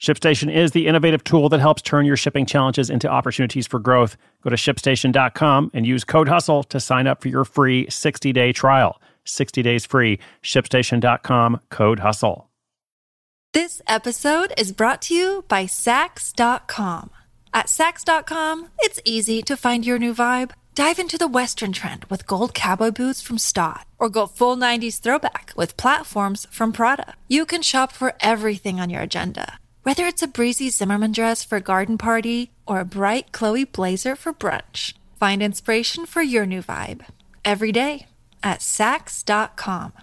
ShipStation is the innovative tool that helps turn your shipping challenges into opportunities for growth. Go to shipstation.com and use code HUSTLE to sign up for your free 60 day trial. 60 days free. ShipStation.com, code HUSTLE. This episode is brought to you by Saks.com. At Saks.com, it's easy to find your new vibe. Dive into the Western trend with gold cowboy boots from Staud, or go full 90s throwback with platforms from Prada. You can shop for everything on your agenda whether it's a breezy Zimmermann dress for a garden party or a bright Chloe blazer for brunch, find inspiration for your new vibe every day at Saks.com.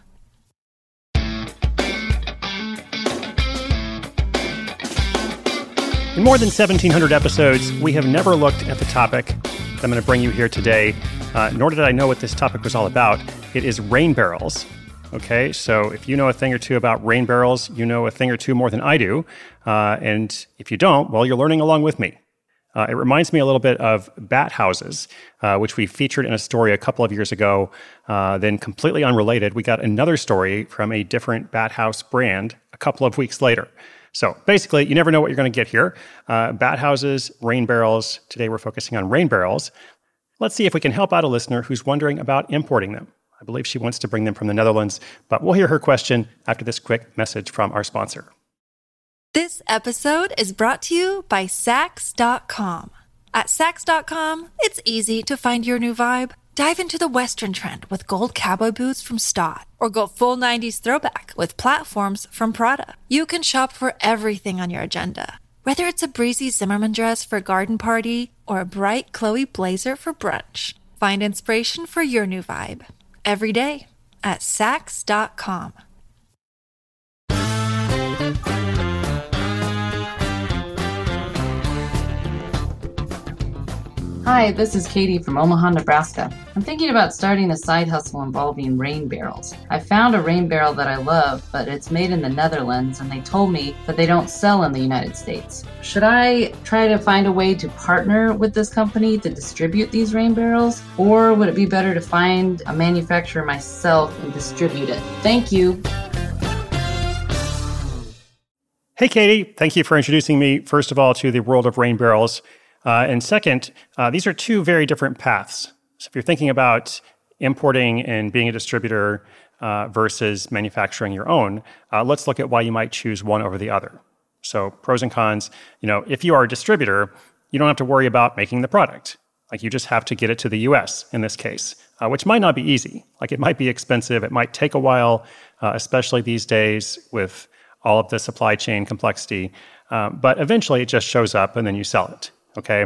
In more than 1,700 episodes, we have never looked at the topic that I'm going to bring you here today, uh, nor did I know what this topic was all about. It is rain barrels. Okay, so if you know a thing or two about rain barrels, you know a thing or two more than I do. Uh, and if you don't, well, you're learning along with me. Uh, it reminds me a little bit of bat houses, uh, which we featured in a story a couple of years ago. Uh, then, completely unrelated, we got another story from a different bat house brand a couple of weeks later. So, basically, you never know what you're going to get here. Uh, bat houses, rain barrels. Today, we're focusing on rain barrels. Let's see if we can help out a listener who's wondering about importing them. I believe she wants to bring them from the Netherlands, but we'll hear her question after this quick message from our sponsor. This episode is brought to you by Saks.com. At Saks.com, it's easy to find your new vibe. Dive into the Western trend with gold cowboy boots from Staud, or go full 90s throwback with platforms from Prada. You can shop for everything on your agenda, whether it's a breezy Zimmermann dress for a garden party or a bright Chloe blazer for brunch. Find inspiration for your new vibe every day at Saks.com. Hi, this is Katie from Omaha, Nebraska. I'm thinking about starting a side hustle involving rain barrels. I found a rain barrel that I love, but it's made in the Netherlands and they told me that they don't sell in the United States. Should I try to find a way to partner with this company to distribute these rain barrels? Or would it be better to find a manufacturer myself and distribute it? Thank you. Hey, Katie. Thank you for introducing me, first of all, to the world of rain barrels. Uh, and second, uh, these are two very different paths. So if you're thinking about importing and being a distributor uh, versus manufacturing your own, uh, let's look at why you might choose one over the other. So pros and cons. You know, if you are a distributor, you don't have to worry about making the product. Like you just have to get it to the U.S. in this case, uh, which might not be easy. Like it might be expensive. It might take a while, uh, especially these days with all of the supply chain complexity. Um, but eventually, it just shows up, and then you sell it. Okay.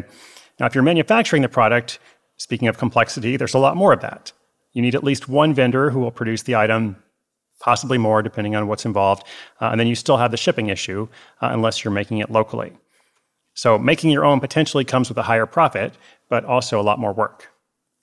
Now, if you're manufacturing the product, speaking of complexity, there's a lot more of that. You need at least one vendor who will produce the item, possibly more depending on what's involved. Uh, and then you still have the shipping issue uh, unless you're making it locally. So making your own potentially comes with a higher profit, but also a lot more work.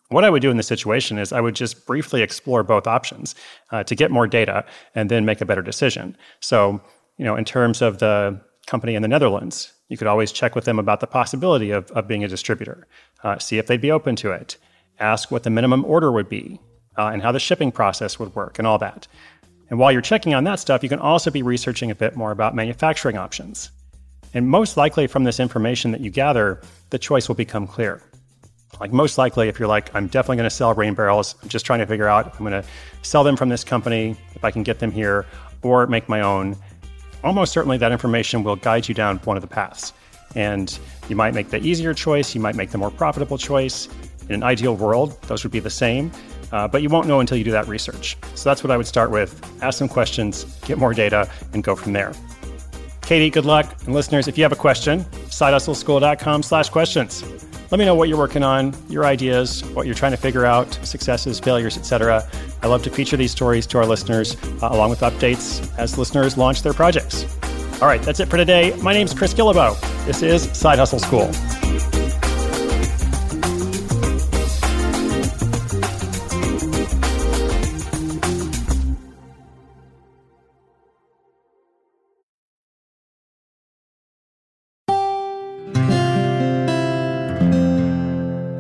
What I would do in this situation is I would just briefly explore both options uh, to get more data and then make a better decision. So, you know, in terms of the company in the Netherlands, you could always check with them about the possibility of, of being a distributor, uh, see if they'd be open to it, ask what the minimum order would be, uh, and how the shipping process would work, and all that. And while you're checking on that stuff, you can also be researching a bit more about manufacturing options. And most likely, from this information that you gather, the choice will become clear. Like, most likely, if you're like, I'm definitely going to sell rain barrels, I'm just trying to figure out if I'm going to sell them from this company, if I can get them here, or make my own, almost certainly that information will guide you down one of the paths. And you might make the easier choice, you might make the more profitable choice. In an ideal world, those would be the same, uh, but you won't know until you do that research. So that's what I would start with ask some questions, get more data, and go from there. Katie, good luck. And listeners, if you have a question, sidehustleschool.com slash questions. Let me know what you're working on, your ideas, what you're trying to figure out, successes, failures, etc. I love to feature these stories to our listeners uh, along with updates as listeners launch their projects. All right, that's it for today. My name is Chris Guillebeau. This is Side Hustle School.